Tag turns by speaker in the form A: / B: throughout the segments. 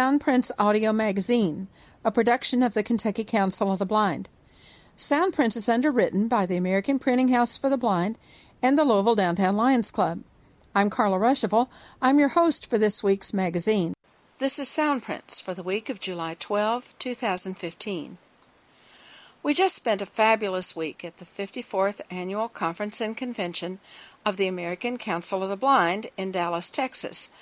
A: Soundprints Audio Magazine, a production of the Kentucky Council of the Blind. Soundprints is underwritten by the American Printing House for the Blind and the Louisville Downtown Lions Club. I'm Carla Ruschival. I'm your host for this week's magazine. This is Soundprints for the week of July 12, 2015. We just spent a fabulous week at the 54th Annual Conference and Convention of the American Council of the Blind in Dallas, Texas.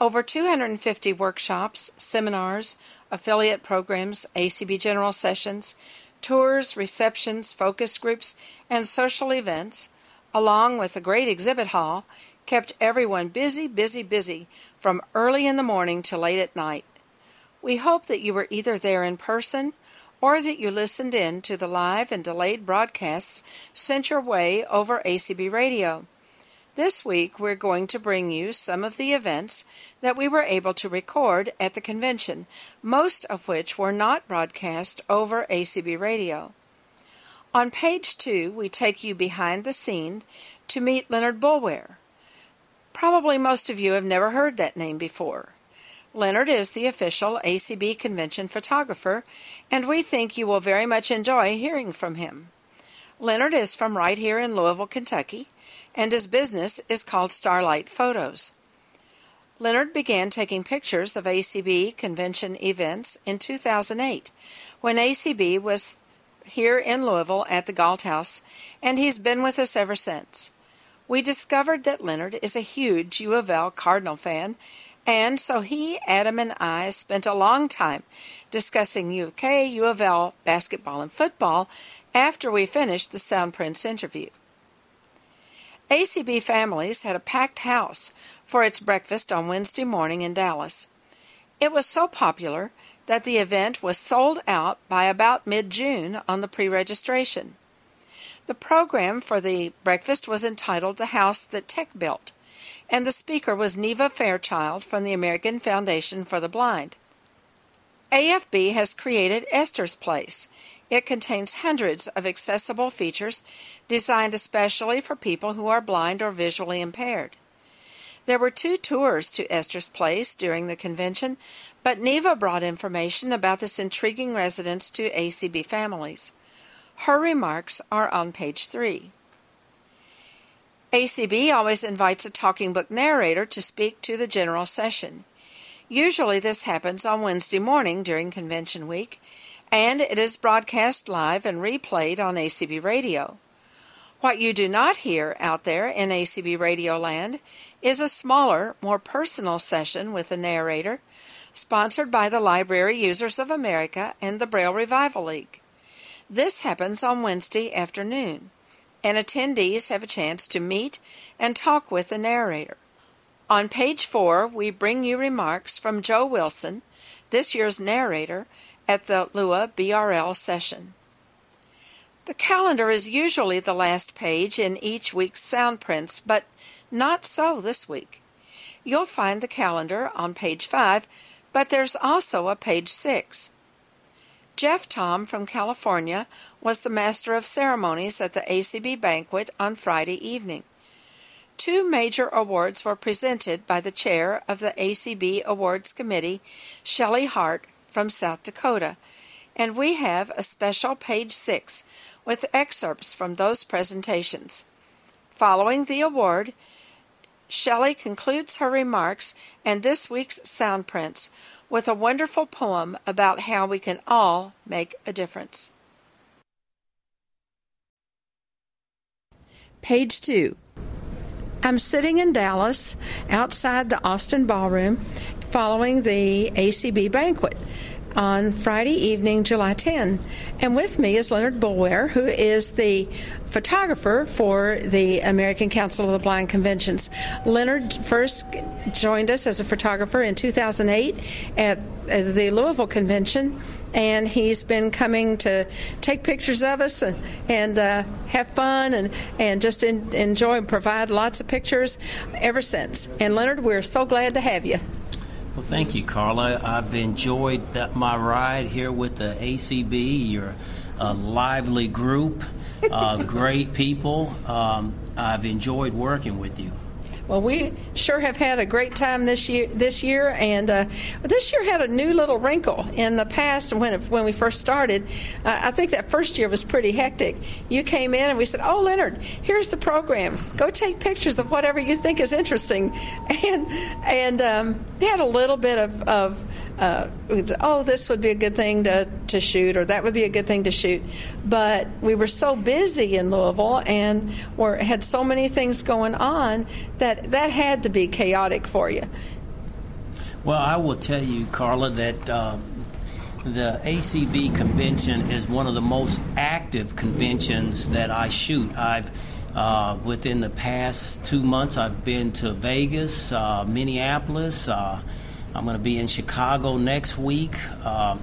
A: Over 250 workshops, seminars, affiliate programs, ACB general sessions, tours, receptions, focus groups, and social events, along with a great exhibit hall, kept everyone busy, busy, busy from early in the morning to late at night. We hope that you were either there in person or that you listened in to the live and delayed broadcasts sent your way over ACB radio. This week, we're going to bring you some of the events that we were able to record at the convention, most of which were not broadcast over ACB radio. On page two, we take you behind the scene to meet Leonard Boulware. Probably most of you have never heard that name before. Leonard is the official ACB convention photographer, and we think you will very much enjoy hearing from him. Leonard is from right here in Louisville, Kentucky, and his business is called Starlight Photos. Leonard began taking pictures of ACB convention events in 2008 when ACB was here in Louisville at the Galt House, and he's been with us ever since. We discovered that Leonard is a huge U of L Cardinal fan and so he, Adam, and I spent a long time discussing U of K, U of L basketball and football after we finished the Soundprints interview. ACB Families had a packed house for its breakfast on Wednesday morning in Dallas. It was so popular that the event was sold out by about mid June on the pre registration. The program for the breakfast was entitled The House That Tech Built and the speaker was Neva Fairchild from the American Foundation for the Blind. AFB has created Esther's Place. It contains hundreds of accessible features designed especially for people who are blind or visually impaired. There were two tours to Esther's Place during the convention, but Neva brought information about this intriguing residence to ACB families. Her remarks are on page 3. ACB always invites a talking book narrator to speak to the general session. Usually, this happens on Wednesday morning during convention week, and it is broadcast live and replayed on ACB radio. What you do not hear out there in ACB radio land is a smaller, more personal session with a narrator, sponsored by the Library Users of America and the Braille Revival League. This happens on Wednesday afternoon and attendees have a chance to meet and talk with the narrator. On page four, we bring you remarks from Joe Wilson, this year's narrator, at the LUA BRL session. The calendar is usually the last page in each week's sound prints, but not so this week. You'll find the calendar on page 5, but there's also a page 6. Jeff Thom from California was the master of ceremonies at the ACB banquet on Friday evening. Two major awards were presented by the chair of the ACB Awards Committee, Shelley Hart from South Dakota, and we have a special page 6 with excerpts from those presentations. Following the award, Shelley concludes her remarks and this week's sound prints with a wonderful poem about how we can all make a difference. Page 2. I'm sitting in Dallas outside the Austin Ballroom following the ACB banquet on Friday evening, July 10. And with me is Leonard Boulware, who is the photographer for the American Council of the Blind Conventions. Leonard first joined us as a photographer in 2008 at the Louisville Convention, and he's been coming to take pictures of us and, and uh, have fun and, and just in, enjoy and provide lots of pictures ever since. And Leonard, we're so glad to have you.
B: Well, thank you, Carla. I've enjoyed that, my ride here with the ACB. You're a lively group, uh, great people. Um, I've enjoyed working with you.
A: Well, we sure have had a great time this year. This year, and uh, this year had a new little wrinkle. In the past, when when we first started, uh, I think that first year was pretty hectic. You came in and we said, "Oh, Leonard, here's the program. Go take pictures of whatever you think is interesting," and and um, they had a little bit of, of uh, oh, this would be a good thing to, to shoot, or that would be a good thing to shoot. But we were so busy in Louisville and were, had so many things going on that that had to be chaotic for you.
B: Well, I will tell you, Carla, that uh, the ACB convention is one of the most active conventions that I shoot. I've uh, within the past two months, I've been to Vegas, uh, Minneapolis. I'm going to be in Chicago next week. Uh,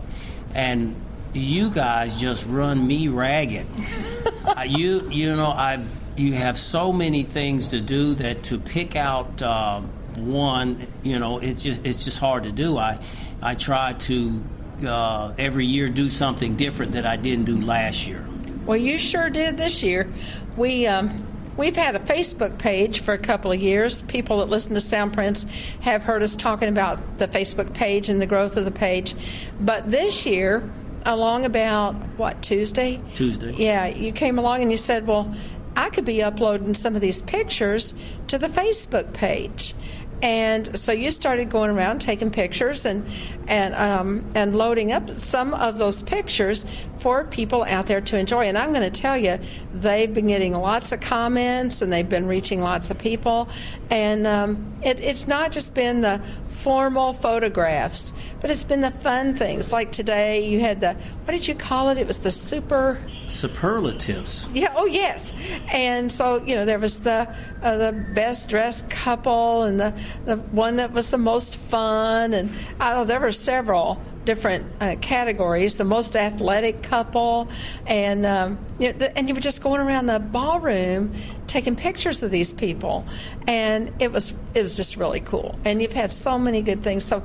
B: and you guys just run me ragged. uh, you you know I've you have so many things to do that to pick out uh, one you know it's just it's just hard to do. I I try to uh, every year do something different that I didn't do last year.
A: Well, you sure did this year. We um, We've had a Facebook page for a couple of years. People that listen to Soundprints have heard us talking about the Facebook page and the growth of the page. But this year, along about what Tuesday?
B: Tuesday.
A: Yeah, you came along and you said, "Well, I could be uploading some of these pictures to the Facebook page." And so you started going around taking pictures and and um, and loading up some of those pictures for people out there to enjoy. And I'm going to tell you, they've been getting lots of comments and they've been reaching lots of people. And um, it, it's not just been the formal photographs, but it's been the fun things. Like today, you had the what did you call it? It was the super
B: superlatives.
A: Yeah. Oh, yes. And so you know there was the uh, the best dressed couple and the the one that was the most fun, and oh, there were several different uh, categories. The most athletic couple, and um, you know, the, and you were just going around the ballroom taking pictures of these people, and it was it was just really cool. And you've had so many good things. So,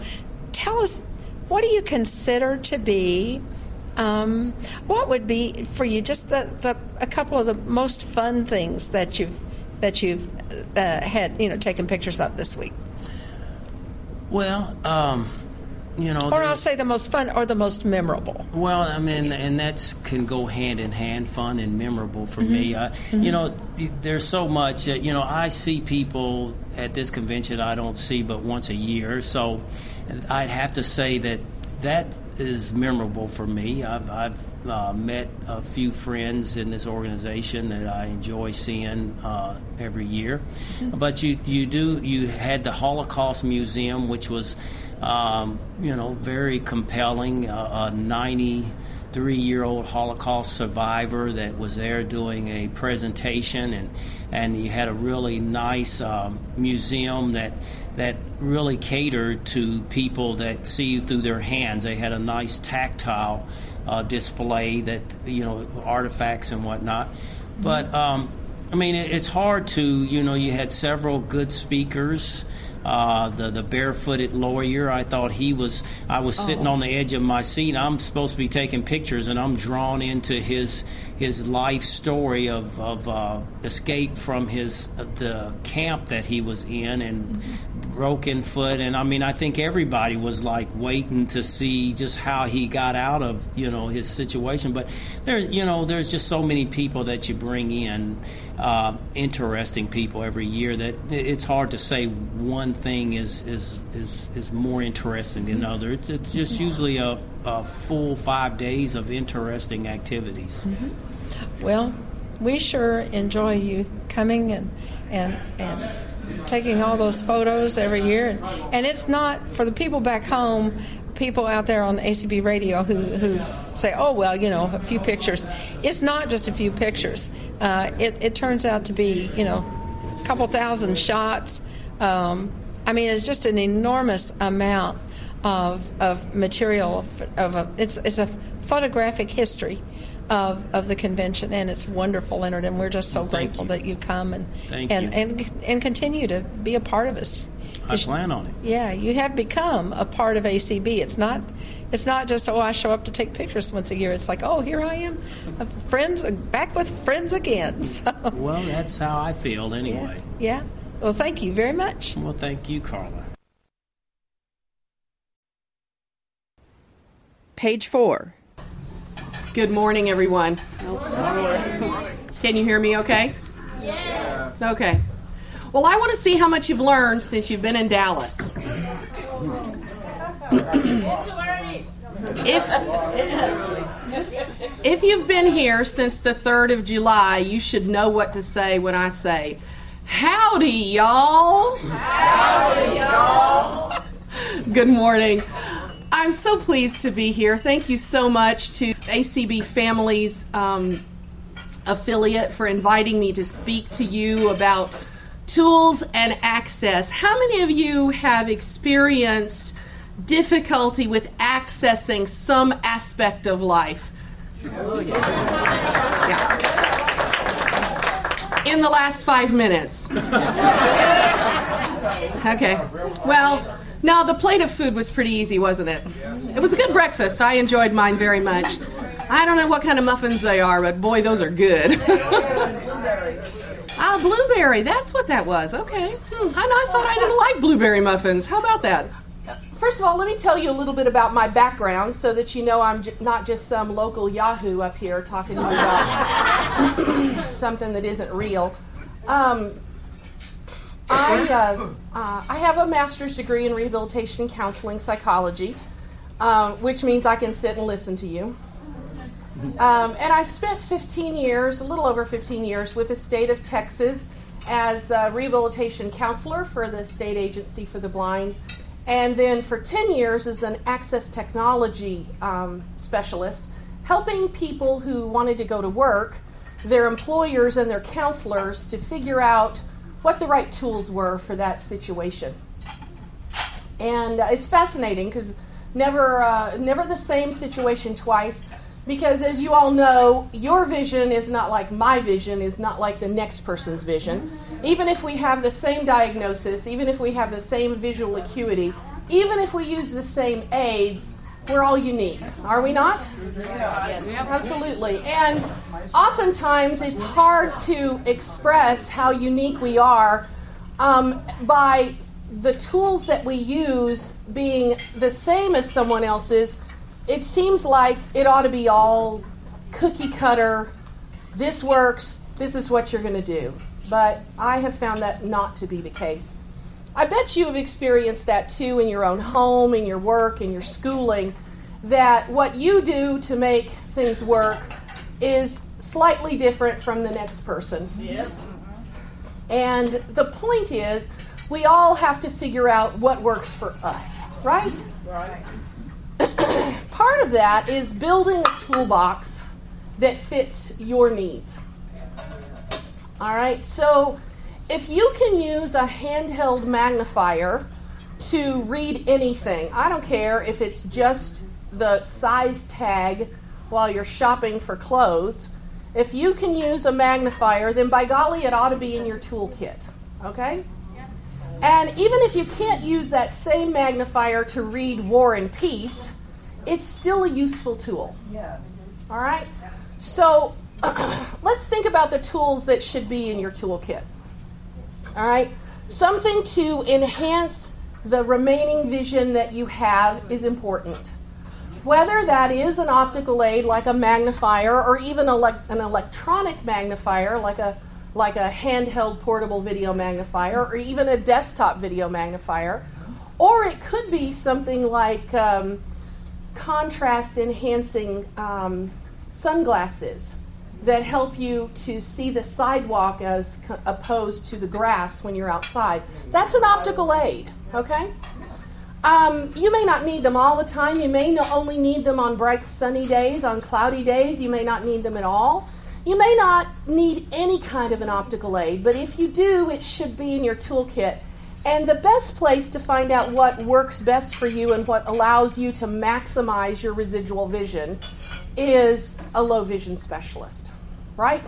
A: tell us, what do you consider to be? Um, what would be for you just the, the a couple of the most fun things that you've that you've uh, had you know taken pictures of this week?
B: Well, um, you know,
A: or I'll say the most fun or the most memorable.
B: Well, I mean, and that's can go hand in hand, fun and memorable for mm-hmm. me. Uh, mm-hmm. You know, there's so much. Uh, you know, I see people at this convention I don't see but once a year, so I'd have to say that that is memorable for me. I've, I've uh, met a few friends in this organization that I enjoy seeing uh, every year. Mm-hmm. But you you do you had the Holocaust Museum, which was um, you know, very compelling. Uh, a 93 year old Holocaust survivor that was there doing a presentation, and, and you had a really nice um, museum that that really catered to people that see you through their hands. They had a nice tactile uh, display that you know artifacts and whatnot. But um, I mean, it's hard to you know you had several good speakers. Uh, the the barefooted lawyer. I thought he was. I was sitting oh. on the edge of my seat. I'm supposed to be taking pictures, and I'm drawn into his his life story of of uh, escape from his uh, the camp that he was in and mm-hmm. Broken foot. And I mean, I think everybody was like waiting to see just how he got out of you know his situation. But there, you know, there's just so many people that you bring in, uh, interesting people every year that it's hard to say one thing is is is, is more interesting than mm-hmm. other. It's, it's just usually a, a full five days of interesting activities.
A: Mm-hmm. Well, we sure enjoy you coming and and and taking all those photos every year, and and it's not for the people back home. People out there on ACB radio who, who say, "Oh well, you know, a few pictures." It's not just a few pictures. Uh, it, it turns out to be, you know, a couple thousand shots. Um, I mean, it's just an enormous amount of, of material. Of, a, it's it's a photographic history of, of the convention, and it's wonderful, Leonard. And we're just so
B: well,
A: grateful
B: you.
A: that you come and
B: thank
A: and,
B: you.
A: and and continue to be a part of us.
B: I plan on it.
A: Yeah, you have become a part of ACB. It's not it's not just oh I show up to take pictures once a year. It's like oh here I am, uh, friends uh, back with friends again. So,
B: well, that's how I feel anyway.
A: Yeah. yeah. Well, thank you very much.
B: Well, thank you, Carla.
A: Page four.
C: Good morning, everyone. Can you hear me okay?
D: Yes.
C: Okay. Well, I want to see how much you've learned since you've been in Dallas. if, if you've been here since the 3rd of July, you should know what to say when I say, Howdy, y'all.
D: Howdy, y'all.
C: Good morning. I'm so pleased to be here. Thank you so much to ACB Families um, affiliate for inviting me to speak to you about tools and access. How many of you have experienced difficulty with accessing some aspect of life? Oh, yeah. yeah. In the last five minutes. Okay. Well, now the plate of food was pretty easy, wasn't it? It was a good breakfast. I enjoyed mine very much. I don't know what kind of muffins they are, but boy, those are good. Ah, blueberry. That's what that was. Okay. Hmm. I, I thought I didn't like blueberry muffins. How about that? First of all, let me tell you a little bit about my background so that you know I'm j- not just some local Yahoo up here talking to you about something that isn't real. Um, I, uh, uh, I have a master's degree in rehabilitation counseling psychology, uh, which means I can sit and listen to you. Um, and I spent 15 years, a little over 15 years, with the state of Texas as a rehabilitation counselor for the state agency for the blind, and then for 10 years as an access technology um, specialist, helping people who wanted to go to work, their employers, and their counselors to figure out what the right tools were for that situation. And uh, it's fascinating because never, uh, never the same situation twice because as you all know, your vision is not like my vision, is not like the next person's vision. Even if we have the same diagnosis, even if we have the same visual acuity, even if we use the same aids, we're all unique, are we not? Yes. Absolutely. And oftentimes it's hard to express how unique we are um, by the tools that we use being the same as someone else's it seems like it ought to be all cookie cutter. This works. This is what you're going to do. But I have found that not to be the case. I bet you have experienced that too in your own home, in your work, in your schooling, that what you do to make things work is slightly different from the next person.
D: Yep.
C: And the point is, we all have to figure out what works for us, right?
D: Right.
C: part of that is building a toolbox that fits your needs. All right, so if you can use a handheld magnifier to read anything, I don't care if it's just the size tag while you're shopping for clothes. If you can use a magnifier, then by golly, it ought to be in your toolkit. Okay? And even if you can't use that same magnifier to read War and Peace, it's still a useful tool. All right? So let's think about the tools that should be in your toolkit. All right? Something to enhance the remaining vision that you have is important. Whether that is an optical aid like a magnifier or even an electronic magnifier like a like a handheld portable video magnifier or even a desktop video magnifier, or it could be something like um, contrast enhancing um, sunglasses that help you to see the sidewalk as co- opposed to the grass when you're outside. That's an optical aid, okay? Um, you may not need them all the time. You may only need them on bright sunny days, on cloudy days. You may not need them at all. You may not need any kind of an optical aid, but if you do, it should be in your toolkit. And the best place to find out what works best for you and what allows you to maximize your residual vision is a low vision specialist, right?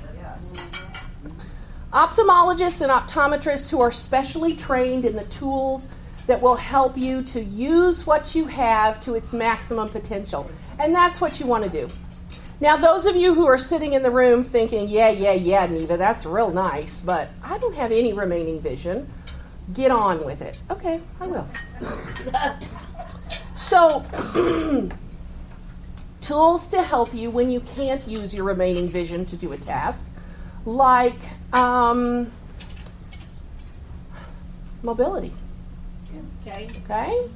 C: Ophthalmologists and optometrists who are specially trained in the tools that will help you to use what you have to its maximum potential. And that's what you want to do. Now, those of you who are sitting in the room thinking, yeah, yeah, yeah, Neva, that's real nice, but I don't have any remaining vision. Get on with it. Okay, I will. so, tools to help you when you can't use your remaining vision to do a task, like um, mobility.
D: Okay.
C: Okay.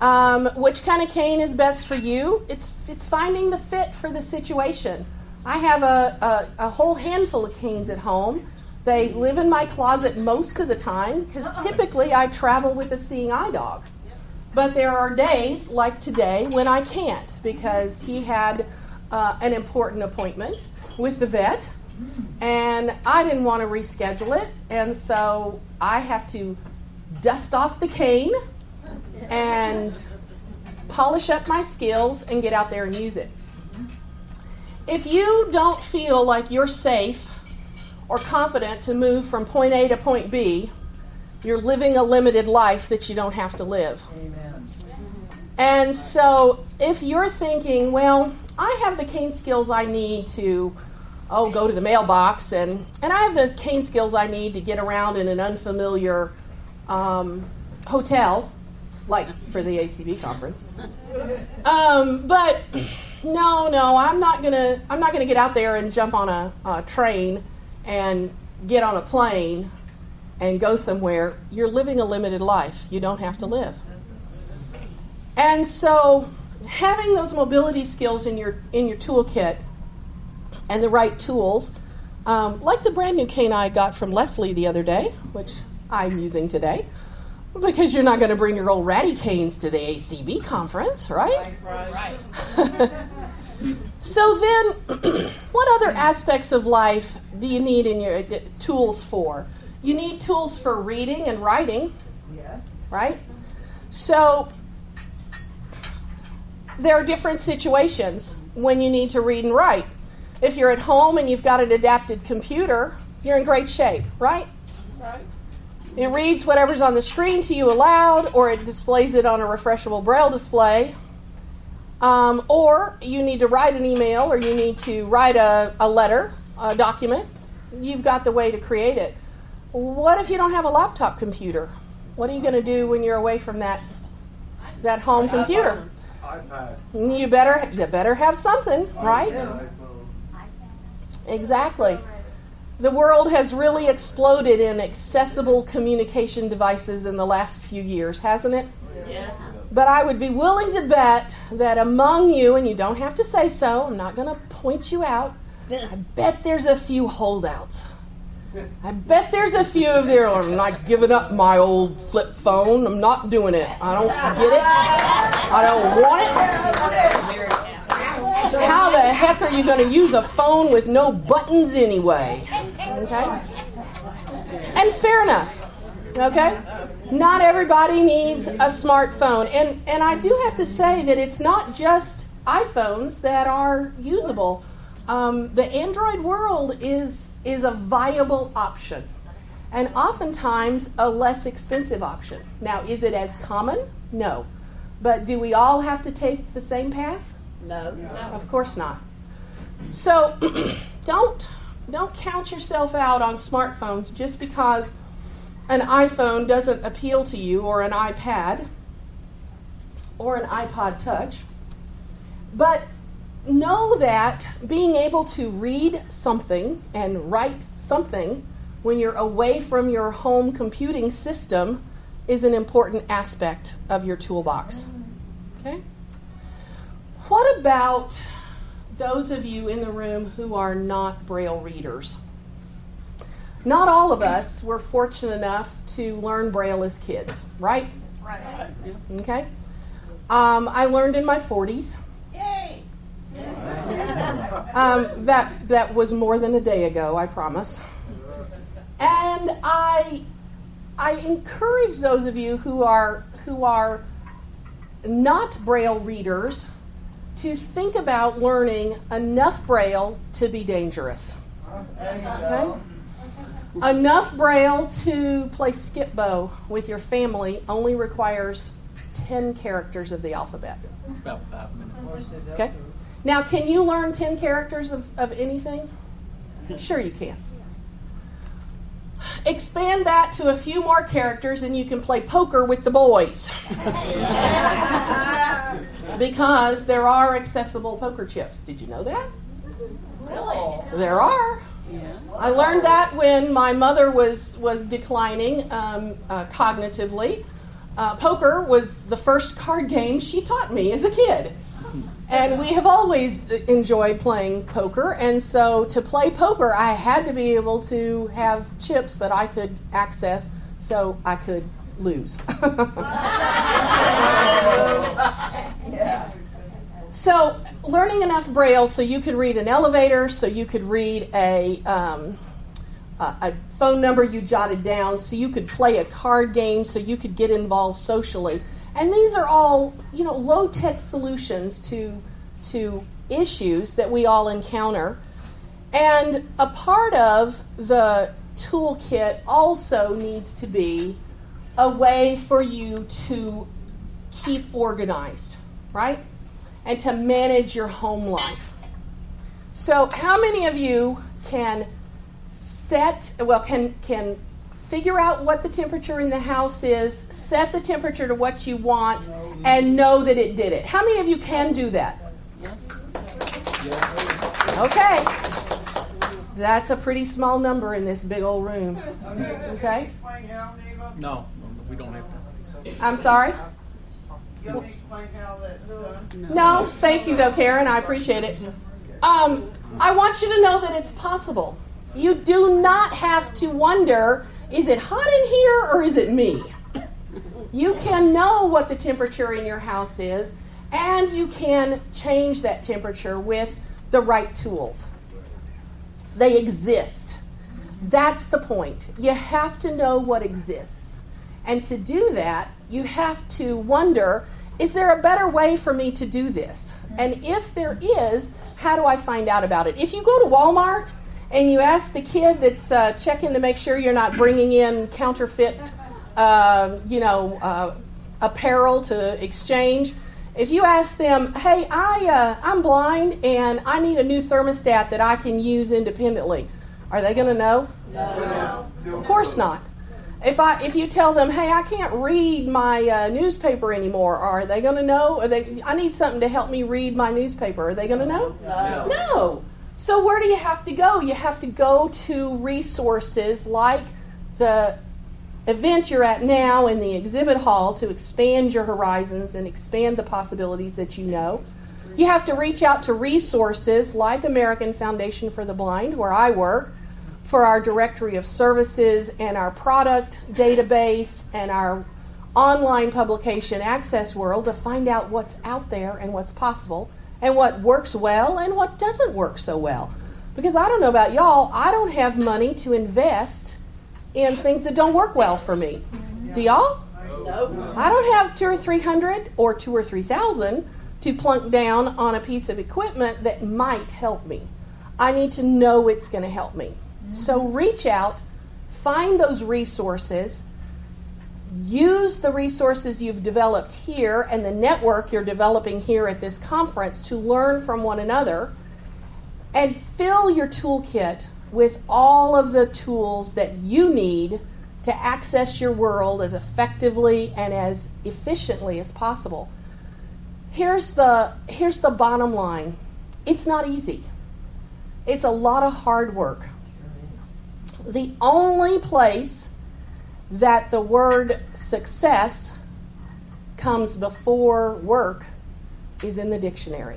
C: Um, which kind of cane is best for you? It's it's finding the fit for the situation. I have a, a, a whole handful of canes at home. They live in my closet most of the time because typically I travel with a seeing eye dog. But there are days like today when I can't because he had uh, an important appointment with the vet and I didn't want to reschedule it. And so I have to dust off the cane and polish up my skills and get out there and use it. If you don't feel like you're safe or confident to move from point A to point B, you're living a limited life that you don't have to live. Amen. And so if you're thinking, well, I have the cane skills I need to oh go to the mailbox and and I have the cane skills I need to get around in an unfamiliar um, hotel like for the ACB conference. Um, but no, no, I'm not gonna. I'm not gonna get out there and jump on a, a train and get on a plane and go somewhere. You're living a limited life. You don't have to live. And so, having those mobility skills in your in your toolkit and the right tools, um, like the brand new cane I got from Leslie the other day, which I'm using today. Because you're not going to bring your old ratty canes to the ACB conference, right? Right, right. so then, what other aspects of life do you need in your uh, tools for? You need tools for reading and writing. Yes. Right? So there are different situations when you need to read and write. If you're at home and you've got an adapted computer, you're in great shape, right? Right. It reads whatever's on the screen to you aloud, or it displays it on a refreshable braille display. Um, or you need to write an email, or you need to write a, a letter, a document. You've got the way to create it. What if you don't have a laptop computer? What are you going to do when you're away from that that home computer?
E: iPad.
C: Mm, you better you better have something, right? IPhone. Exactly. The world has really exploded in accessible communication devices in the last few years, hasn't it? Yes. But I would be willing to bet that among you, and you don't have to say so, I'm not going to point you out, I bet there's a few holdouts. I bet there's a few of there. I'm not giving up my old flip phone. I'm not doing it. I don't get it. I don't want it. How the heck are you going to use a phone with no buttons anyway? Okay? And fair enough. Okay? Not everybody needs a smartphone. And and I do have to say that it's not just iPhones that are usable. Um, the Android world is is a viable option. And oftentimes a less expensive option. Now, is it as common? No. But do we all have to take the same path?
D: No. no.
C: Of course not. So don't don't count yourself out on smartphones just because an iPhone doesn't appeal to you or an iPad or an iPod touch. But know that being able to read something and write something when you're away from your home computing system is an important aspect of your toolbox. Okay? What about those of you in the room who are not Braille readers? Not all of us were fortunate enough to learn Braille as kids, right?
D: Right.
C: Okay. Um, I learned in my 40s. Um, that that was more than a day ago, I promise. And I I encourage those of you who are who are not Braille readers to think about learning enough Braille to be dangerous. Okay? Enough Braille to play Skip-Bo with your family only requires 10 characters of the alphabet.
E: About five minutes.
C: Okay? Now, can you learn 10 characters of, of anything? Sure, you can. expand that to a few more characters and you can play poker with the boys. because there are accessible poker chips. Did you know that?
D: Really?
C: There are. I learned that when my mother was was declining um, uh, cognitively. Uh, poker was the first card game she taught me as a kid, and we have always enjoyed playing poker. And so, to play poker, I had to be able to have chips that I could access, so I could lose. So, learning enough Braille so you could read an elevator, so you could read a, um, a, phone number you jotted down, so you could play a card game, so you could get involved socially. And these are all, you know, low tech solutions to, to issues that we all encounter. And a part of the toolkit also needs to be a way for you to keep organized, right? and to manage your home life. So, how many of you can set, well, can, can figure out what the temperature in the house is, set the temperature to what you want, and know that it did it? How many of you can do that? Yes. Okay. That's a pretty small number in this big old room. Okay?
E: No, we don't have to.
C: I'm sorry? No, thank you though, Karen. I appreciate it. Um, I want you to know that it's possible. You do not have to wonder is it hot in here or is it me? You can know what the temperature in your house is, and you can change that temperature with the right tools. They exist. That's the point. You have to know what exists. And to do that, you have to wonder is there a better way for me to do this? And if there is, how do I find out about it? If you go to Walmart and you ask the kid that's uh, checking to make sure you're not bringing in counterfeit, uh, you know, uh, apparel to exchange, if you ask them, "Hey, I uh, I'm blind and I need a new thermostat that I can use independently," are they going to know?
D: No.
C: Of course not. If I if you tell them, "Hey, I can't read my uh, newspaper anymore," are they going to know? Are they, I need something to help me read my newspaper. Are they going to know?
D: No.
C: No. So where do you have to go? You have to go to resources like the event you're at now in the exhibit hall to expand your horizons and expand the possibilities that you know. You have to reach out to resources like American Foundation for the Blind, where I work, for our directory of services and our product database and our online publication AccessWorld to find out what's out there and what's possible and what works well and what doesn't work so well. Because I don't know about y'all, I don't have money to invest in things that don't work well for me. Do y'all?
D: No.
C: I don't have two or three hundred or two or three thousand to plunk down on a piece of equipment that might help me. I need to know it's going to help me. So reach out, find those resources, use the resources you've developed here and the network you're developing here at this conference to learn from one another, and fill your toolkit with all of the tools that you need to access your world as effectively and as efficiently as possible. Here's the here's the bottom line. It's not easy. It's a lot of hard work. The only place that the word success comes before work is in the dictionary.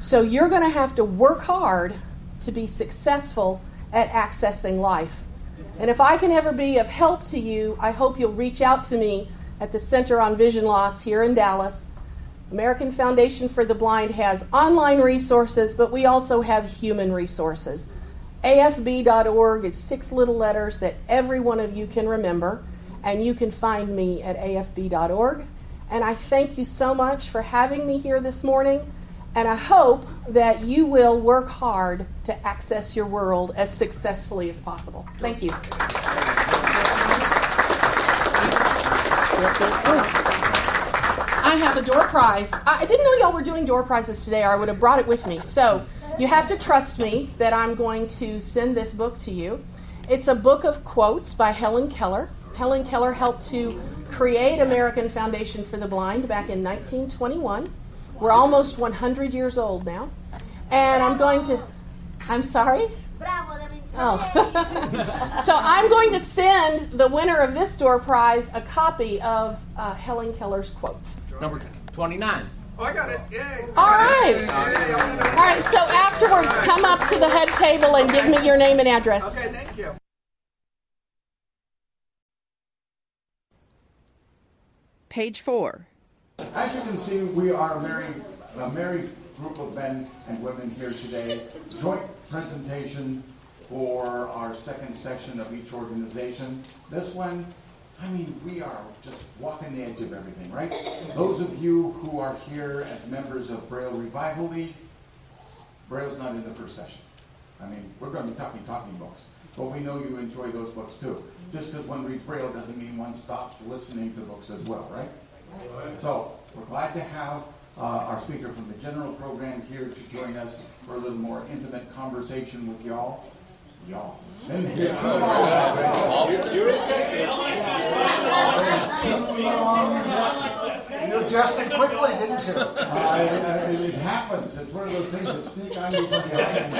C: So you're going to have to work hard to be successful at accessing life. And if I can ever be of help to you, I hope you'll reach out to me at the Center on Vision Loss here in Dallas. American Foundation for the Blind has online resources, but we also have human resources. AFB.org is six little letters that every one of you can remember, and you can find me at AFB.org. And I thank you so much for having me here this morning, and I hope that you will work hard to access your world as successfully as possible. Thank you. I have a door prize. I didn't know y'all were doing door prizes today, or I would have brought it with me. So you have to trust me that I'm going to send this book to you. It's a book of quotes by Helen Keller. Helen Keller helped to create American Foundation for the Blind back in 1921. We're almost 100 years old now. And I'm going to, I'm sorry?
D: Bravo, that
C: Oh. so I'm going to send the winner of this door prize a copy of uh, Helen Keller's quotes.
E: Number 29.
F: Oh, I got it. Yay.
C: All right. All right. So afterwards, come up to the head table and give me your name and address.
F: Okay, thank you.
A: Page 4.
G: As you can see, we are a merry, a merry group of men and women here today. Joint presentation for our second section of each organization. This one, I mean, we are just walking the edge of everything, right? Those of you who are here as members of Braille Revival League, Braille's not in the first session. I mean, we're going to be talking talking books, but we know you enjoy those books too. Just because one reads Braille doesn't mean one stops listening to books as well, right? So, we're glad to have uh, our speaker from the general program here to join us for a little more intimate conversation with y'all. Y'all. And here too long.
F: You adjusted quickly, didn't you?
G: Uh, it, it happens. It's one of those things that sneak on you from behind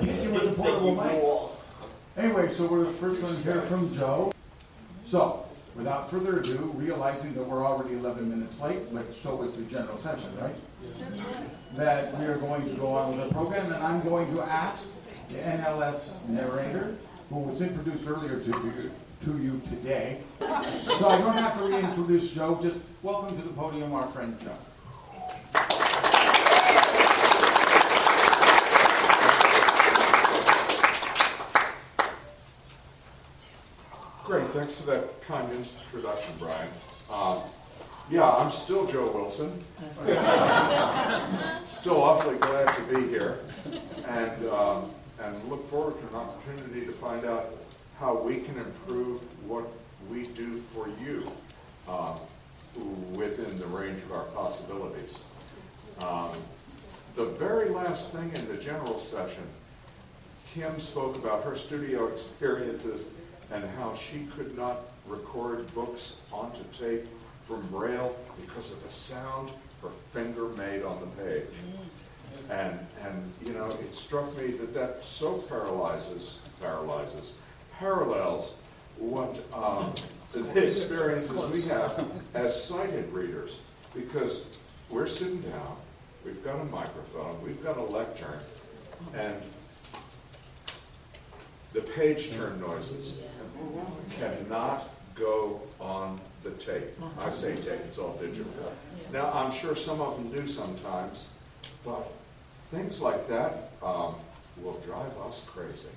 G: and hit you with a portable mic. Anyway, so we're the first going to hear from Joe. So, without further ado, realizing that we're already 11 minutes late, but so was the general session, right? That we are going to go on with the program, and I'm going to ask the NLS narrator, who was introduced earlier to you, to you today. So I don't have to reintroduce Joe, just welcome to the podium our friend Joe.
H: Great, thanks for that kind introduction, Brian. Um, yeah, I'm still Joe Wilson. still awfully glad to be here, and um, and look forward to an opportunity to find out how we can improve what we do for you um, within the range of our possibilities. Um, the very last thing in the general session, Kim spoke about her studio experiences and how she could not record books onto tape from Braille because of the sound her finger made on the page. And, and, you know, it struck me that that so paralyzes, paralyzes, parallels what, um, the experiences we have as sighted readers. Because we're sitting down, we've got a microphone, we've got a lectern, and the page turn noises cannot go on the tape. I say tape, it's all digital. Now, I'm sure some of them do sometimes, but things like that um, will drive us crazy.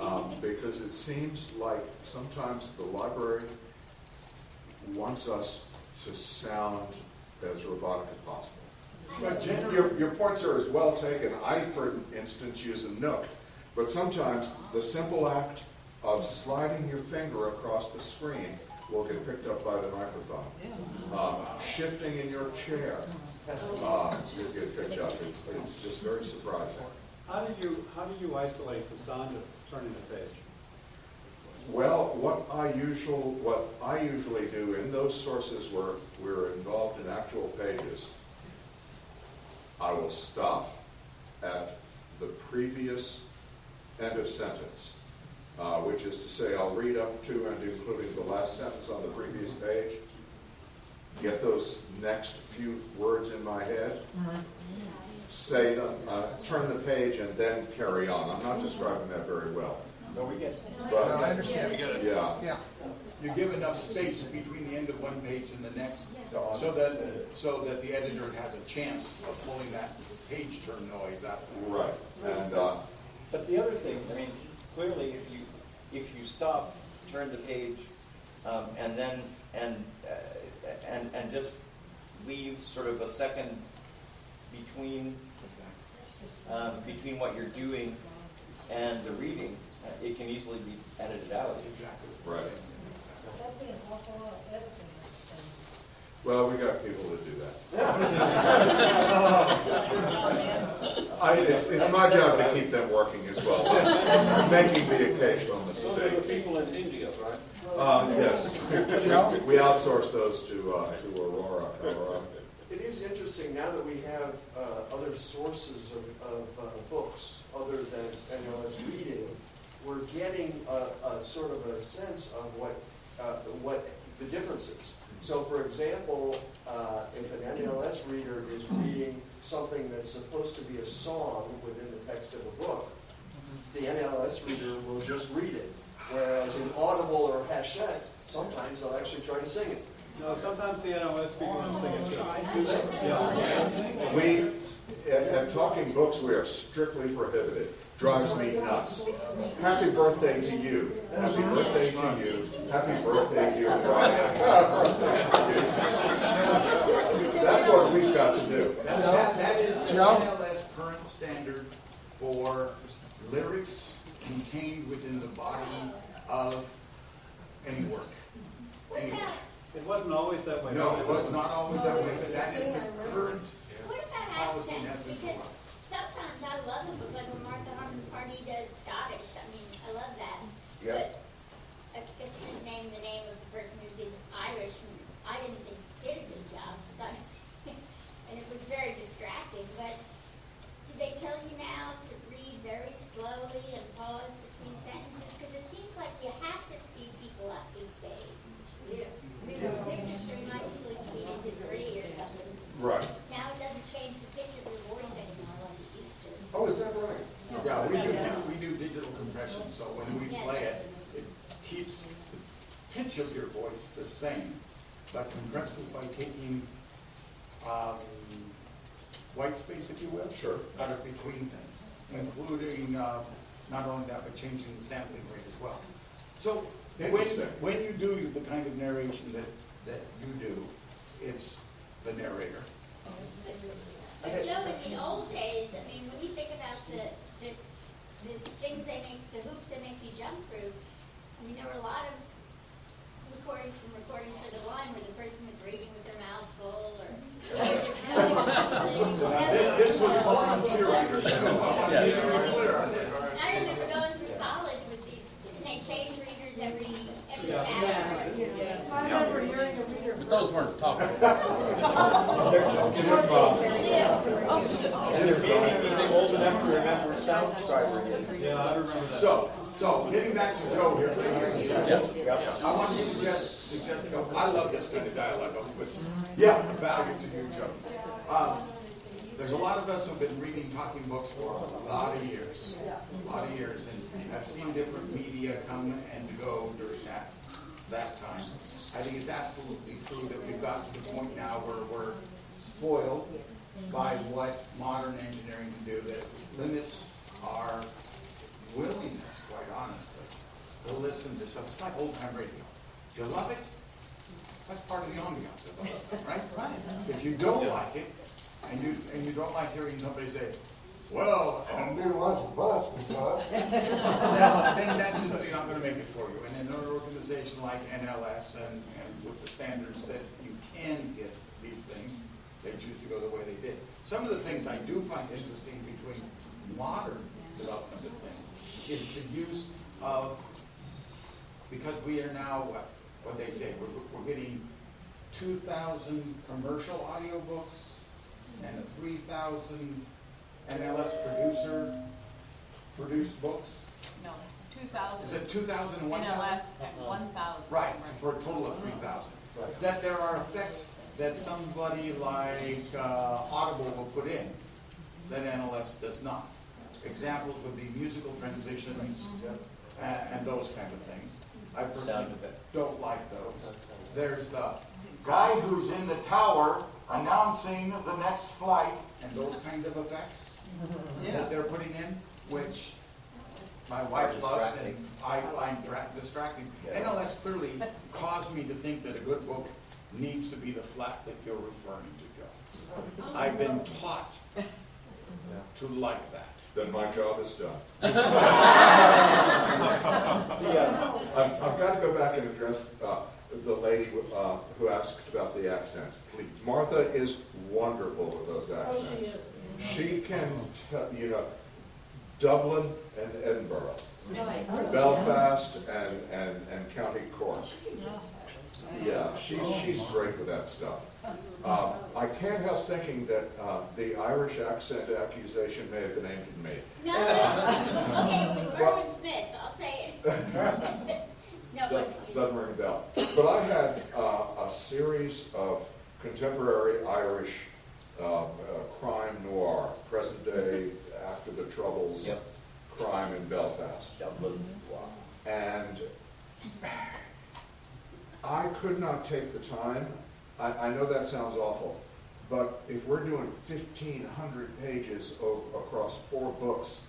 H: Um, because it seems like sometimes the library wants us to sound as robotic as possible. But Jen, your, your points are as well taken. I, for instance, use a Nook, but sometimes the simple act of sliding your finger across the screen will get picked up by the microphone. Um, shifting in your chair up. It's, it's just very surprising.
I: How do you, how do you isolate the sound of turning the page?
H: Well, what I usual, what I usually do in those sources where we're involved in actual pages, I will stop at the previous end of sentence, uh, which is to say I'll read up to and including the last sentence on the previous page, get those next few words in my head, say them, uh, turn the page and then carry on. I'm not describing that very well.
G: So we get,
H: But,
F: No, I understand.
H: Yeah.
F: Yeah.
G: you give enough space between the end of one page and the next, so that, so that the editor has a chance of pulling that page turn noise out.
H: Right, and, uh,
J: But the other thing, I mean, clearly, if you, if you stop, turn the page, um, and then, and, uh, and, and just leave sort of a second between, um, between what you're doing and the reading, uh, it can easily be edited out.
H: right. Well, we got people that do that. I, it's, it's my job to keep them working as well, making the occasional
I: Those are the people in India, right?
H: Uh, yes, we outsource those to, uh, to Aurora, Colorado.
K: It is interesting now that we have uh, other sources of, of uh, books other than NLS reading, we're getting a, a sort of a sense of what, uh, what the difference is. So for example, uh, if an NLS reader is reading something that's supposed to be a song within the text of a book, the NLS reader will just read it. Whereas in Audible or Hachette, sometimes they'll actually try to sing it.
I: No, sometimes the NLS people will sing it too. Yeah.
H: We, at, at Talking Books, we are strictly prohibited. Drives me nuts. Happy birthday to you. Happy birthday to you. Happy birthday, dear Brian. That's what we've got to do.
G: That, that- that is the NLS current standard for lyrics contained within the body of any work. Any work.
I: It wasn't always that way.
G: No, it was not always that way, but that is the current policy that's been
D: Because sometimes I love them, but like when Martha Harmon Pardee does Scottish, I mean, I love that.
H: Yeah.
D: But I guess we didn't name the name of the person who did Irish, and I didn't think he did a good job, so, and it was very distracting, but do they tell you now to read very slowly and pause between sentences? Because it seems like you have to speed people up these days. Yeah. Pictures, you might usually speed it to three or something.
H: Right.
D: Now it doesn't change the pitch of your voice anymore like it used to.
H: Oh, is that right?
G: Yeah, we do, we do digital compression, so when we play it, it keeps the pitch of your voice the same, but compresses by taking, um, white space, if you will.
H: Sure.
G: Cut it between things, including, uh, not only that, but changing the sampling rate as well. So, when,
H: Interesting.
G: when you do the kind of narration that, that you do, it's the narrator.
D: But Joe, in the old days, I mean, when you think about the, the, the things they make, the hoops they make you jump through, I mean, there were a lot of recordings from Recordings for the Blind where the person was reading with their mouth full or.
G: This, this was volunteer readers.
D: I remember going through college with these, and they change readers every, every chapter.
E: I remember hearing a reader. But those weren't talking.
I: And they're beginning to be old enough to remember what SoundScriber is.
E: Yeah, I remember that.
G: So, so, getting back to Joe here, ladies and gentlemen.
E: Yes.
G: I want to suggest, suggest, Joe, I love this kind of dialogue, it's, yeah, value to you, Joe. Um, there's a lot of us who've been reading talking books for a lot of years, a lot of years, and I've seen different media come and go during that, that time. I think it's absolutely true that we've got to the point now where we're spoiled by what modern engineering can do that limits our willingness, quite honestly, to listen to stuff. It's like old time radio. You love it? That's part of the ambiance of it, right? Right. If you don't like it, and you, and you don't like hearing somebody say, well, and we want to bus because. Then then that's simply not gonna make it for you. And in an organization like NLS and, and with the standards that you can get these things, they choose to go the way they did. Some of the things I do find interesting between modern development of things is the use of, because we are now, what, what they say, we're, we're getting two thousand commercial audiobooks and three thousand NLS producer produced books.
L: No, two
G: Is
L: thousand.
G: it two thousand and one thousand?
L: NLS at one thousand.
G: Right, for a total of three thousand. That there are effects that somebody like uh, Audible will put in that NLS does not. Examples would be musical transitions uh, and those kind of things. I personally
J: Sound effect.
G: don't like those. There's the guy who's in the tower announcing the next flight and those kind of effects that they're putting in, which my wife loves and I find dra- distracting. NLS clearly caused me to think that a good book needs to be the flat that you're referring to, Joe. I've been taught to like that.
H: Then my job is done.
J: The, uh,
H: I've, I've got to go back and address uh, the lady uh, who asked about the accents. Please. Martha is wonderful with those accents. She can, tell you know, Dublin and Edinburgh, Belfast and, and, and County Cork. Yeah, she's, she's great with that stuff. Um, I can't help thinking that uh, the Irish accent accusation may have been aimed at me.
D: No, okay, it was Mervyn Smith, I'll say it. No, it wasn't you.
H: Doesn't ring a bell. But I had uh, a series of contemporary Irish uh, uh, crime noir, present day, after the Troubles,
J: Yep.
H: crime in Belfast.
J: Dublin, wow.
H: And I could not take the time, I, I know that sounds awful, but if we're doing fifteen hundred pages o- across four books,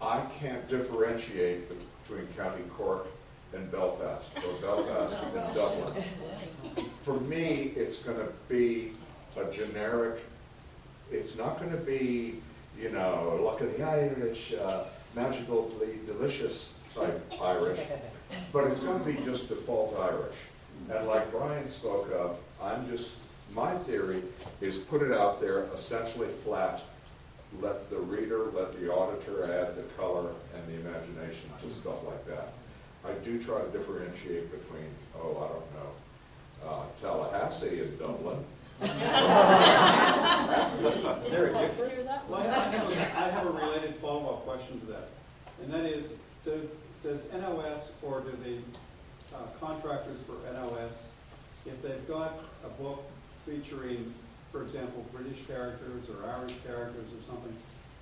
H: I can't differentiate between County Cork and Belfast, or Belfast and Dublin. For me, it's gonna be a generic, it's not gonna be, you know, luck of the Irish, uh, magically delicious type Irish, but it's gonna be just default Irish. And like Brian spoke of, I'm just, my theory is put it out there essentially flat. Let the reader, let the auditor add the color and the imagination to stuff like that. I do try to differentiate between, oh, I don't know, uh, Tallahassee and Dublin.
J: Is there a difference?
I: Well, I have, have a related follow-up question to that, and that is, do, does NLS or do the uh, contractors for NLS, if they've got a book featuring, for example, British characters or Irish characters or something,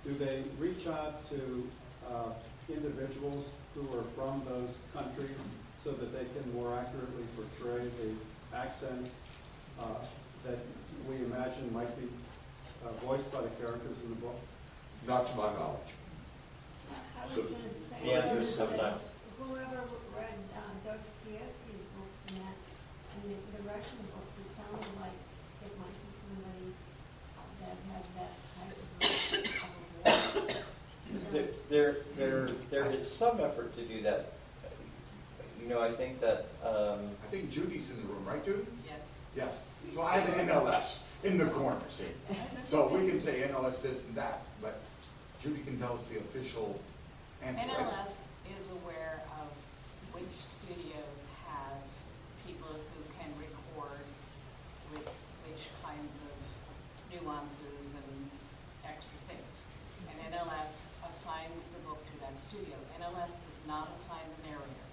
I: do they reach out to uh, individuals who are from those countries so that they can more accurately portray the accents uh, that we imagine might be uh, voiced by the characters in the book?
H: Not to my knowledge.
D: I was
H: So-
D: gonna say,
J: The answer is sometimes.
D: Whoever read uh, Dostoevsky's books and that, and the, the Russian books, it sounded like it might be somebody that had that type of.
J: There, there, there, there is some effort to do that. You know, I think that, um,
M: I think Judy's in the room, right, Judy?
L: Yes.
M: So I have an NLS in the corner, see? So we can say NLS this and that, but Judy can tell us the official answer?
L: NLS is aware of which studios have people who can record with which kinds of nuances and extra things. And NLS assigns the book to that studio. NLS does not assign the narrator.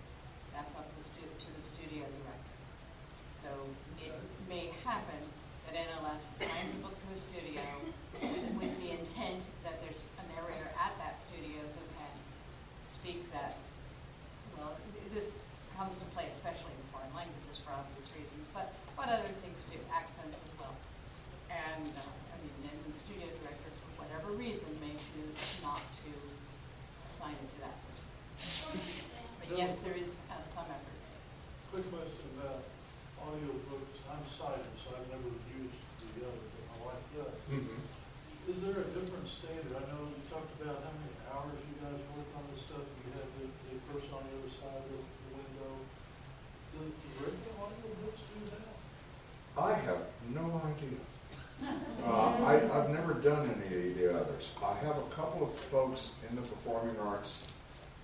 L: That's up to, stu- to the studio director. So it may happen that NLS assigns a book to a studio with, with the intent that there's a narrator at that studio who can speak that, well, this comes to play especially in foreign languages for obvious reasons, but, but other things do, accents as well. And, uh, I mean, then the studio director, for whatever reason, may choose not to assign it to that person. But yes, there is uh, some effort made.
I: Quick question about audiobooks. I'm sighted, so I've never used the other, but my wife does. Is there a different standard? I know you talked about how many hours you guys work on this stuff, you have the, the person on the other side of the the window. Do do regular audiobooks do that?
H: I have no idea. Uh, I, I've never done any of the others. I have a couple of folks in the performing arts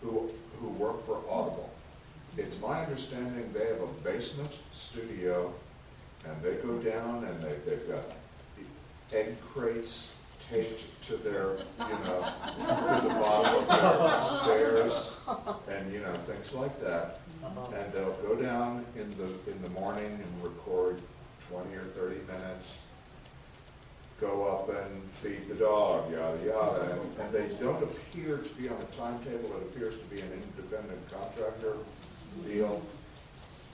H: who, who work for Audible. It's my understanding they have a basement studio, and they go down and they, they've got egg crates taped to their, you know, to the bottom of their stairs, and, you know, things like that. And they'll go down in the, in the morning and record twenty or thirty minutes, go up and feed the dog, yada, yada. And- And they don't appear to be on a timetable, it appears to be an independent contractor deal.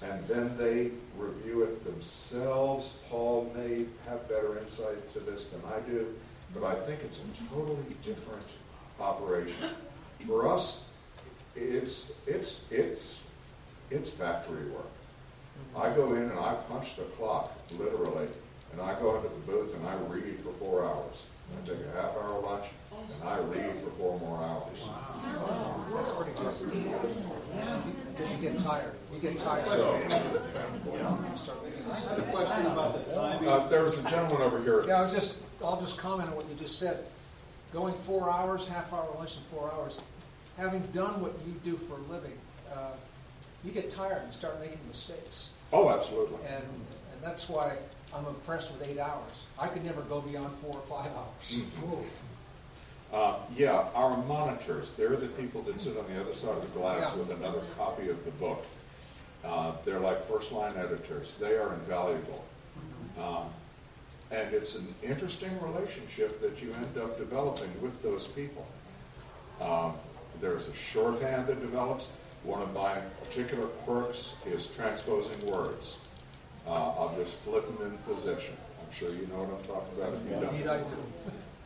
H: And then they review it themselves. Paul may have better insight to this than I do, but I think it's a totally different operation. For us, it's, it's, it's, it's factory work. I go in and I punch the clock, literally, and I go into the booth and I read for four hours. I take a half hour lunch and I read for four more hours. Wow.
F: That's pretty good. Because you get tired. You get tired.
H: So-
F: You start making mistakes.
H: Uh, there was a gentleman over here.
F: Yeah, I was just, I'll just comment on what you just said. Going four hours, half hour lunch in four hours, having done what you do for a living, uh, you get tired and start making mistakes.
H: Oh, absolutely.
F: And, and that's why I'm impressed with eight hours. I could never go beyond four or five hours.
H: Uh, yeah, our monitors, they're the people that sit on the other side of the glass
F: Yeah.
H: with another copy of the book. Uh, they're like first line editors. They are invaluable. Um, and it's an interesting relationship that you end up developing with those people. Um, there's a shorthand that develops. One of my particular quirks is transposing words. Uh, I'll just flip them in position. I'm sure you know what I'm talking about if you don't.
F: Indeed I do.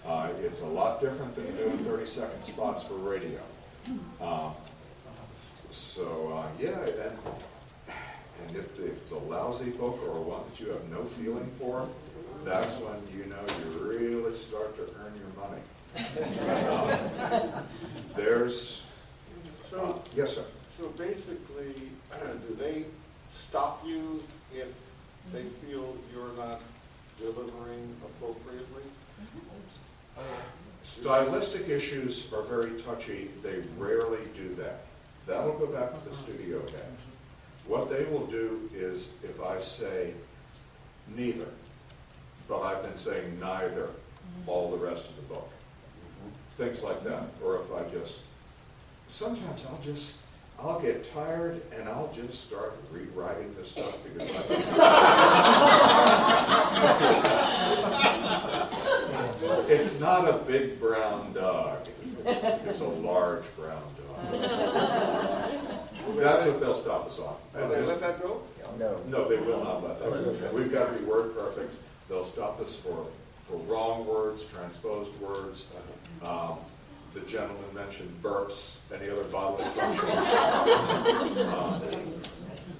H: Uh, it's a lot different than doing thirty-second spots for radio. Um, So, uh, yeah, and, and if, if it's a lousy book or one that you have no feeling for, that's when you know you really start to earn your money. Um, There's, uh,
N: So,
H: yes, sir.
N: so basically, do they stop you if they feel you're not delivering appropriately?
H: Uh, stylistic issues are very touchy, they rarely do that. That'll go back to the studio head. What they will do is, if I say neither, but I've been saying neither all the rest of the book, things like that, or if I just, sometimes I'll just, I'll get tired and I'll just start rewriting the stuff because I. It's not a big brown dog. It's a large brown dog. That's what they'll stop us on.
N: Will they let that go?
J: No.
H: No, they will not let that go. We've got to be word perfect. They'll stop us for, for wrong words, transposed words. Um, The gentleman mentioned burps, any other bodily functions. um,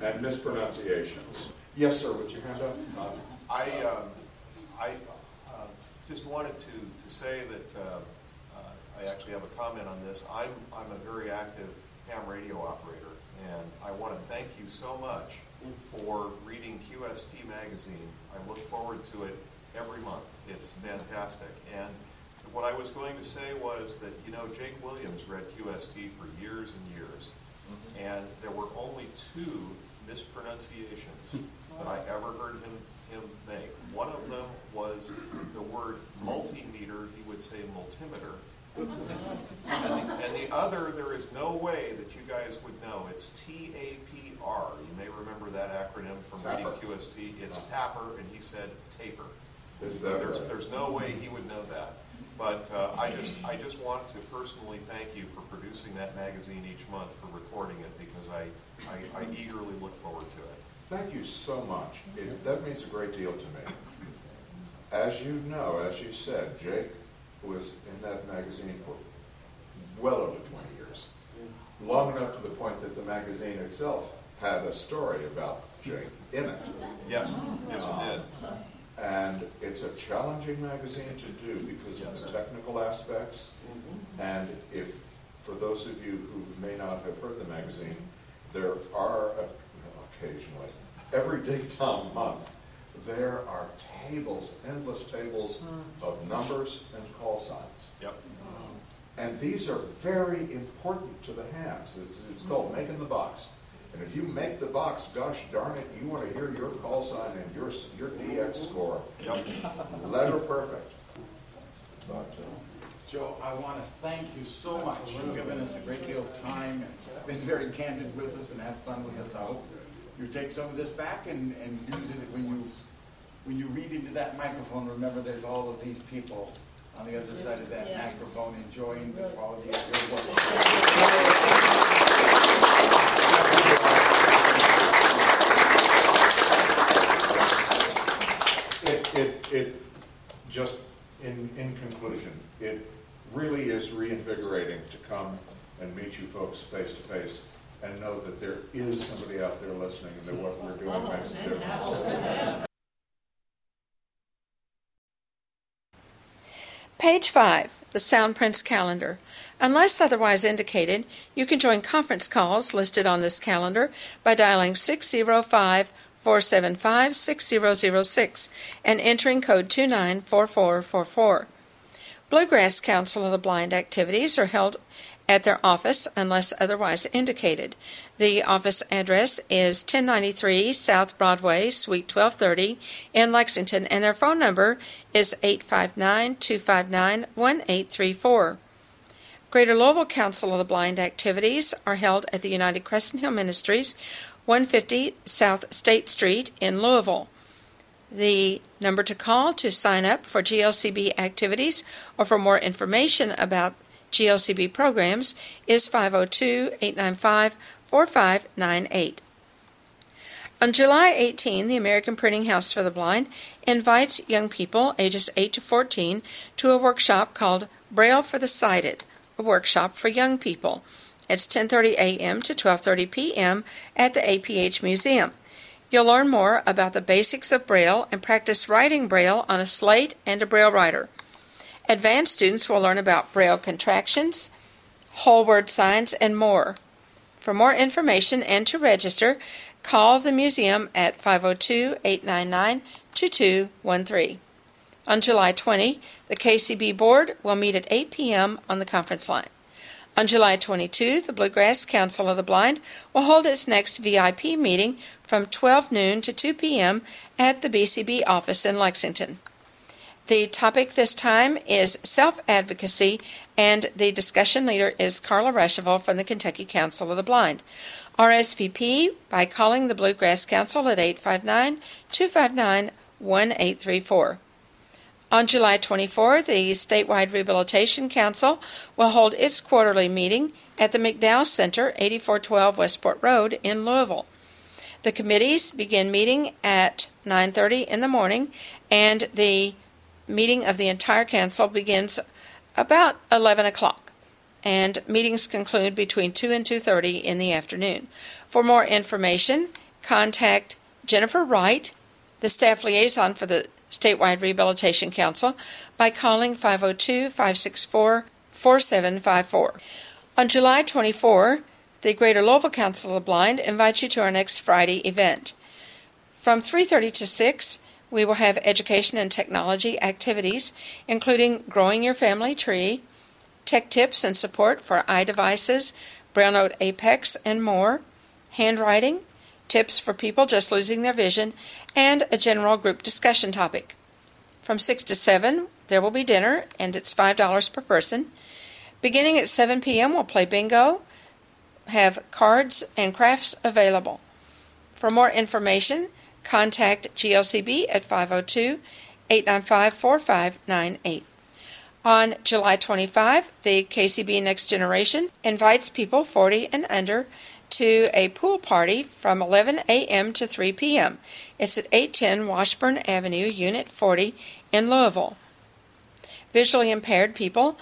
H: And mispronunciations. Yes, sir, with your hand up?
O: Um, I, um, I uh, just wanted to, to say that uh, uh, I actually have a comment on this. I'm, I'm a very active ham radio operator, and I want to thank you so much for reading QST magazine. I look forward to it every month. It's fantastic. And what I was going to say was that, you know, Jake Williams read QST for years and years, mm-hmm. and there were only two mispronunciations that I ever heard him, him make. One of them was the word multimeter, he would say multimeter. And the, and the other, there is no way that you guys would know. It's T-A-P-R. You may remember that acronym from reading QST. It's tapper, and he said taper.
H: Is that
O: There's,
H: right?
O: there's no way he would know that. But uh, I just, I just want to personally thank you for producing that magazine each month, for recording it, because I, I, I eagerly look forward to it.
H: Thank you so much. It, that means a great deal to me. As you know, as you said, Jake was in that magazine for well over twenty years. Long enough to the point that the magazine itself had a story about Jake in it.
O: Yes, yes, it did.
H: And it's a challenging magazine to do because of the technical aspects. Mm-hmm. And if, for those of you who may not have heard the magazine, there are occasionally, every day, daytime month, there are tables, endless tables mm. of numbers and call signs.
O: Yep. Mm-hmm.
H: And these are very important to the hams. It's, it's called making the box. And if you make the box, gosh darn it, you want to hear your call sign and your, your DX score. Letter perfect. But, uh,
M: Joe, I want to thank you so much for giving us a great deal of time and been very candid with us and had fun with us. I hope you take some of this back and, and use it when you, when you read into that microphone. Remember, there's all of these people on the other side of that
P: Yes.
M: microphone enjoying the quality of your work.
H: It, it, it, just in, in conclusion, it really is reinvigorating to come and meet you folks face to face and know that there is somebody out there listening and that what we're doing oh, makes a difference.
A: Page 5, the Soundprints Calendar. Unless otherwise indicated, you can join conference calls listed on this calendar by dialing 605 475 6006 and entering code 294444. Bluegrass Council of the Blind activities are held at their office unless otherwise indicated. The office address is 1093 South Broadway, Suite 1230 in Lexington, and their phone number is 859 259 1834. Greater Louisville Council of the Blind activities are held at the United Crescent Hill Ministries, 150 South State Street in Louisville. The number to call to sign up for GLCB activities or for more information about GLCB programs is 502 895 4598. On July 18, the American Printing House for the Blind invites young people ages 8 to 14 to a workshop called Braille for the Sighted, a workshop for young people. It's 10:30 a.m. to 12:30 p.m. at the APH Museum. You'll learn more about the basics of Braille and practice writing Braille on a slate and a Braille writer. Advanced students will learn about Braille contractions, whole word signs, and more. For more information and to register, call the museum at 502 899 2213. On July 20, the KCB board will meet at 8 p.m. on the conference line. On July 22, the Bluegrass Council of the Blind will hold its next VIP meeting from 12 noon to 2 p.m. at the BCB office in Lexington. The topic this time is self advocacy, and the discussion leader is Carla Ruschival from the Kentucky Council of the Blind. RSVP by calling the Bluegrass Council at 859 259 1834. On July 24, the Statewide Rehabilitation Council will hold its quarterly meeting at the McDowell Center, 8412 Westport Road in Louisville. The committees begin meeting at 9:30 in the morning and the meeting of the entire council begins about 11 o'clock and meetings conclude between 2 and 2.30 in the afternoon for more information contact jennifer wright the staff liaison for the statewide rehabilitation council by calling 502-564-4754 on july 24 the greater louisville council of the blind invites you to our next friday event. From 3.30 to 6 we will have education and technology activities, including growing your family tree, tech tips and support for iDevices, BrailleNote Apex, and more, handwriting, tips for people just losing their vision, and a general group discussion topic. From 6 to 7, there will be dinner, and it's $5 per person. Beginning at 7 p.m., we'll play bingo, have cards and crafts available. For more information, Contact GLCB at 502 895 4598. On July 25, the KCB Next Generation invites people 40 and under to a pool party from 11 a.m. to 3 p.m. It's at 810 Washburn Avenue, Unit 40 in Louisville. Visually impaired people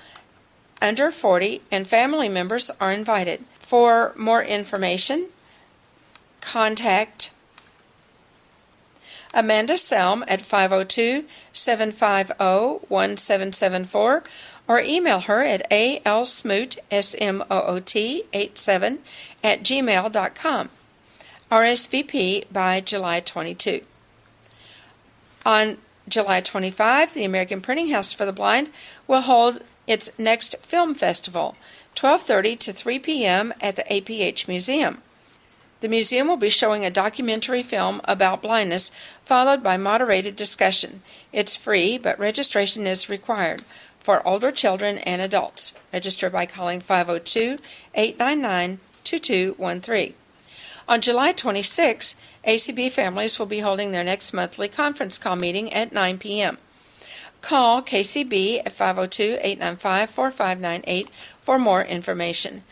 A: under 40 and family members are invited. For more information, contact Amanda Selm at 502 750 1774 or email her at alsmoot, S-M-O-O-T, 87 at gmail.com. RSVP by July 22. On July 25, the American Printing House for the Blind will hold its next film festival, 12:30 to 3 p.m. at the APH Museum. The museum will be showing a documentary film about blindness, followed by moderated discussion. It's free, but registration is required for older children and adults. Register by calling 502 899 2213. On July 26, ACB families will be holding their next monthly conference call meeting at 9 p.m. Call KCB at 502 895 4598 for more information.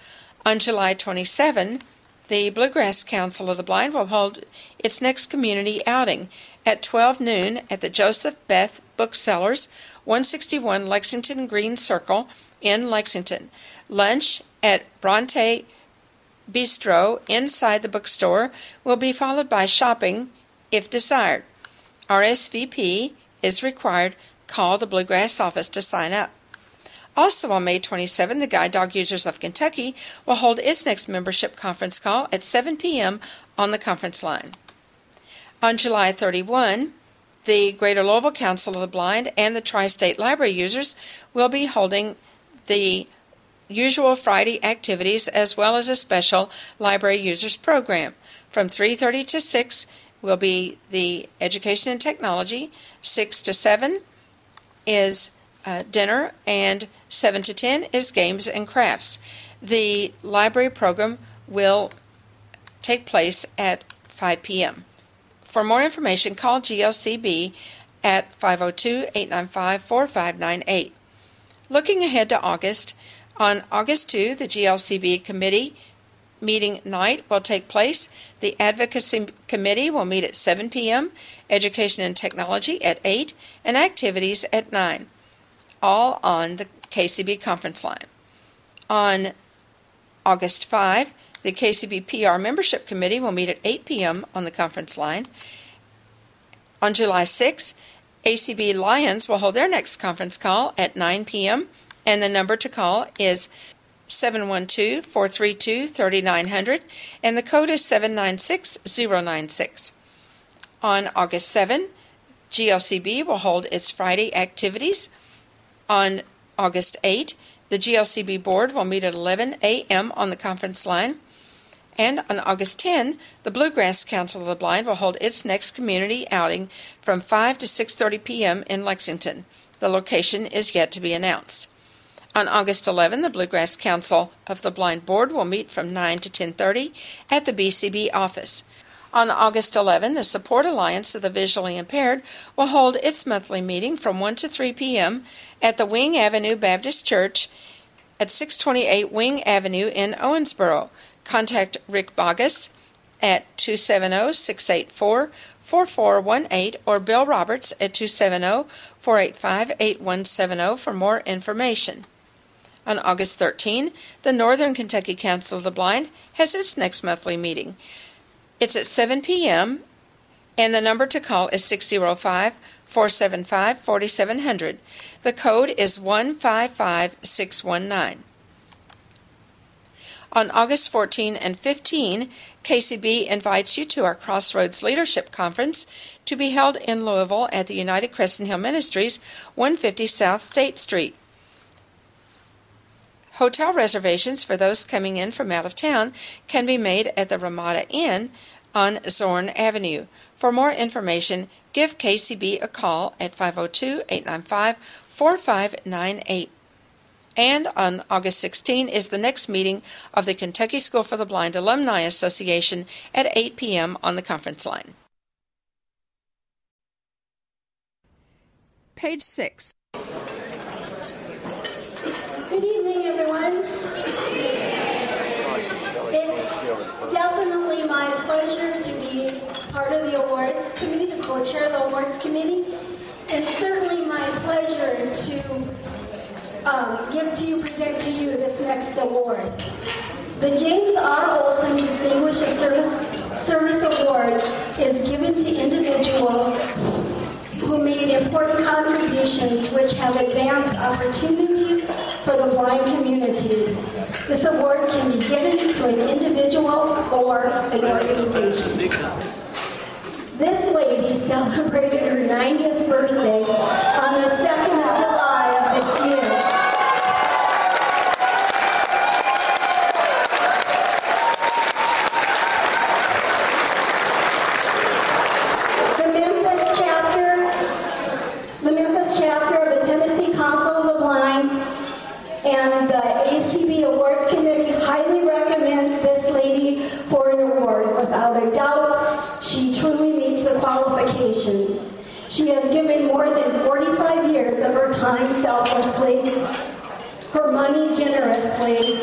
A: On July 27, the Bluegrass Council of the Blind will hold its next community outing at 12 noon at the Joseph Beth Booksellers, 161 Lexington Green Circle in Lexington. Lunch at Bronte Bistro inside the bookstore will be followed by shopping if desired. RSVP is required. Call the Bluegrass office to sign up. Also on May 27, the Guide Dog Users of Kentucky will hold its next membership conference call at 7 p.m. on the conference line. On July 31, the Greater Louisville Council of the Blind and the Tri State Library users will be holding the usual Friday activities as well as a special library users program. From 3:30 to 6 will be the education and technology. 6 to 7 is uh, dinner and 7 to 10 is games and crafts. The library program will take place at 5 p.m. For more information, call GLCB at 502 895 4598. Looking ahead to August, on August 2, the GLCB committee meeting night will take place. The Advocacy Committee will meet at 7 p.m., Education and Technology at 8, and Activities at 9, all on the KCB conference line. On August 5, the KCB PR Membership Committee will meet at 8 p.m. on the conference line. On July 6, ACB Lions will hold their next conference call at 9 p.m., and the number to call is 712 432 3900, and the code is 796096. On August 7, GLCB will hold its Friday activities. On August 8, the GLCB board will meet at 11 a.m. on the conference line. And on August 10, the Bluegrass Council of the Blind will hold its next community outing from 5 to 6:30 p.m. in Lexington. The location is yet to be announced. On August 11, the Bluegrass Council of the Blind Board will meet from 9 to 10:30 at the BCB office. On August 11, the Support Alliance of the Visually Impaired will hold its monthly meeting from 1 to 3 p.m. at the Wing Avenue Baptist Church at 628 Wing Avenue in Owensboro. Contact Rick Bogus at 270 684 4418 or Bill Roberts at 270 485 8170 for more information. On August 13, the Northern Kentucky Council of the Blind has its next monthly meeting. It's at 7 p.m., and the number to call is 605 475 4700. The code is 155619. On August 14 and 15, KCB invites you to our Crossroads Leadership Conference to be held in Louisville at the United Crescent Hill Ministries, 150 South State Street. Hotel reservations for those coming in from out of town can be made at the Ramada Inn on Zorn Avenue. For more information, give KCB a call at 502 895 4598. And on August 16 is the next meeting of the Kentucky School for the Blind Alumni Association at 8 p.m. on the conference line. Page 6.
P: Good evening, everyone. It's definitely my pleasure to be part of the awards committee, to co-chair the awards committee, and certainly my pleasure to um, give to you, present to you this next award. The James R. Olson Distinguished Service, Service Award is given to individuals who made important contributions which have advanced opportunities for the blind community. This award can be given to an individual or an organization. This lady celebrated her 90th birthday on the 2nd of July of this year. The Memphis chapter, the Memphis chapter of the Tennessee Council of the Blind and the ACB Awards Committee highly recommend this lady for an award. Without a doubt, she truly meets the qualifications. She has given more than 45 years of her time selflessly, her money generously,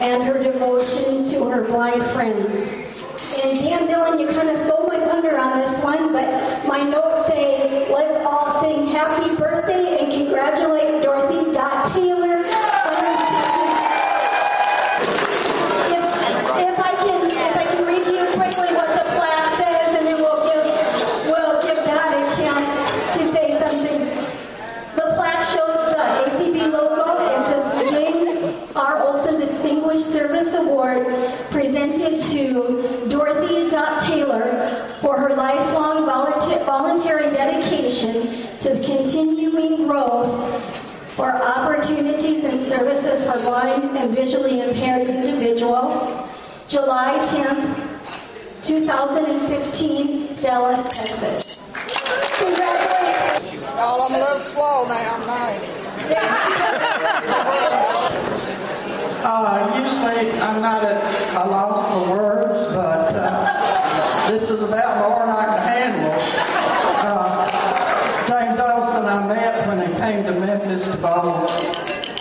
P: and her devotion to her blind friends. And Dan Dillon, you kind of stole my thunder on this one, but my notes say, let's all sing happy birthday and congratulate Dorothy Dot Taylor. And
Q: visually impaired individuals. July 10th, 2015, Dallas, Texas. Congratulations.
P: Well, I'm a little slow now, nice. uh, usually I'm not at a loss for words, but uh, this is about more than I can handle. Uh, James Olson I met when he came to Memphis to bowl,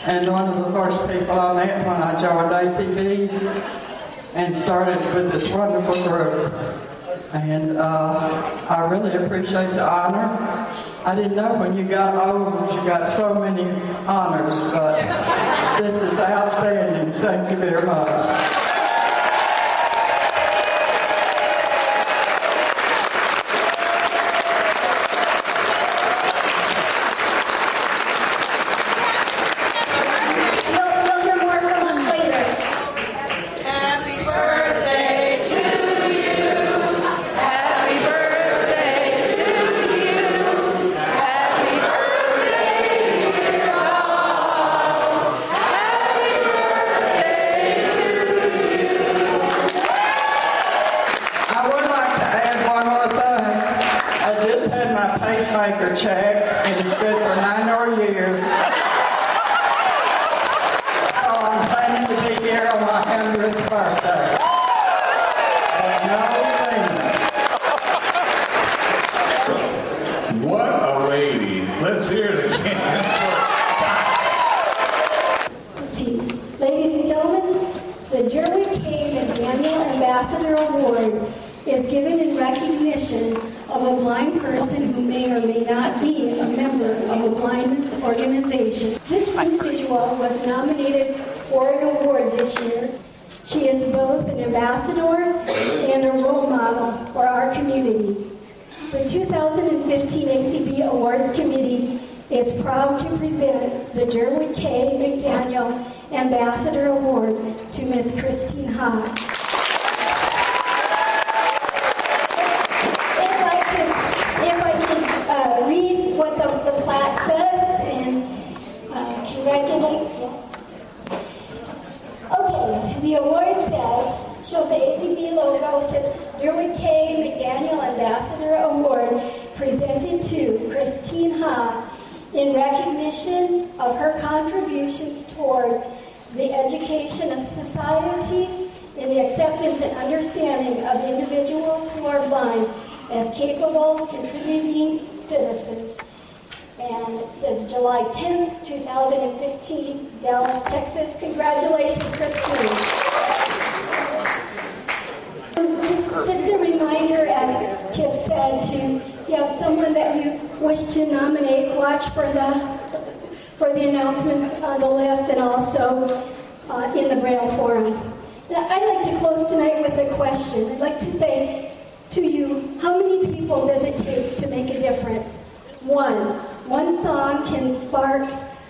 P: and one of the first people I met when I joined ACB and started with this wonderful group. And uh, I really appreciate the honor. I didn't know when you got old you got so many honors, but this is outstanding. Thank you very much.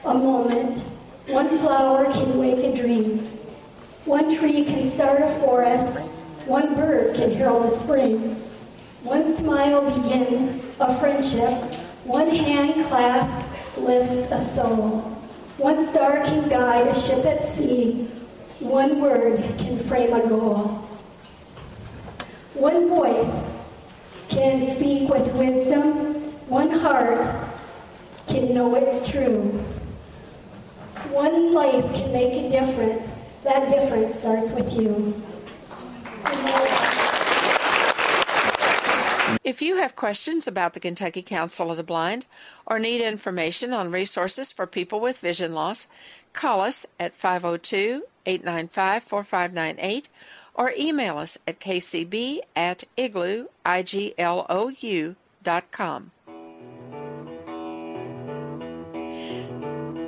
P: a moment. One flower can wake a dream. One tree can start a forest. One bird can herald a spring. One smile begins a friendship. One hand clasp lifts a soul. One star can guide a ship at sea. One word can frame a goal. One voice can speak with wisdom. One heart can know it's true
A: questions about the Kentucky Council of the Blind or need information on resources for people with vision loss, call us at 502 895 4598 or email us at kcb at igloo, I-G-L-O-U dot com.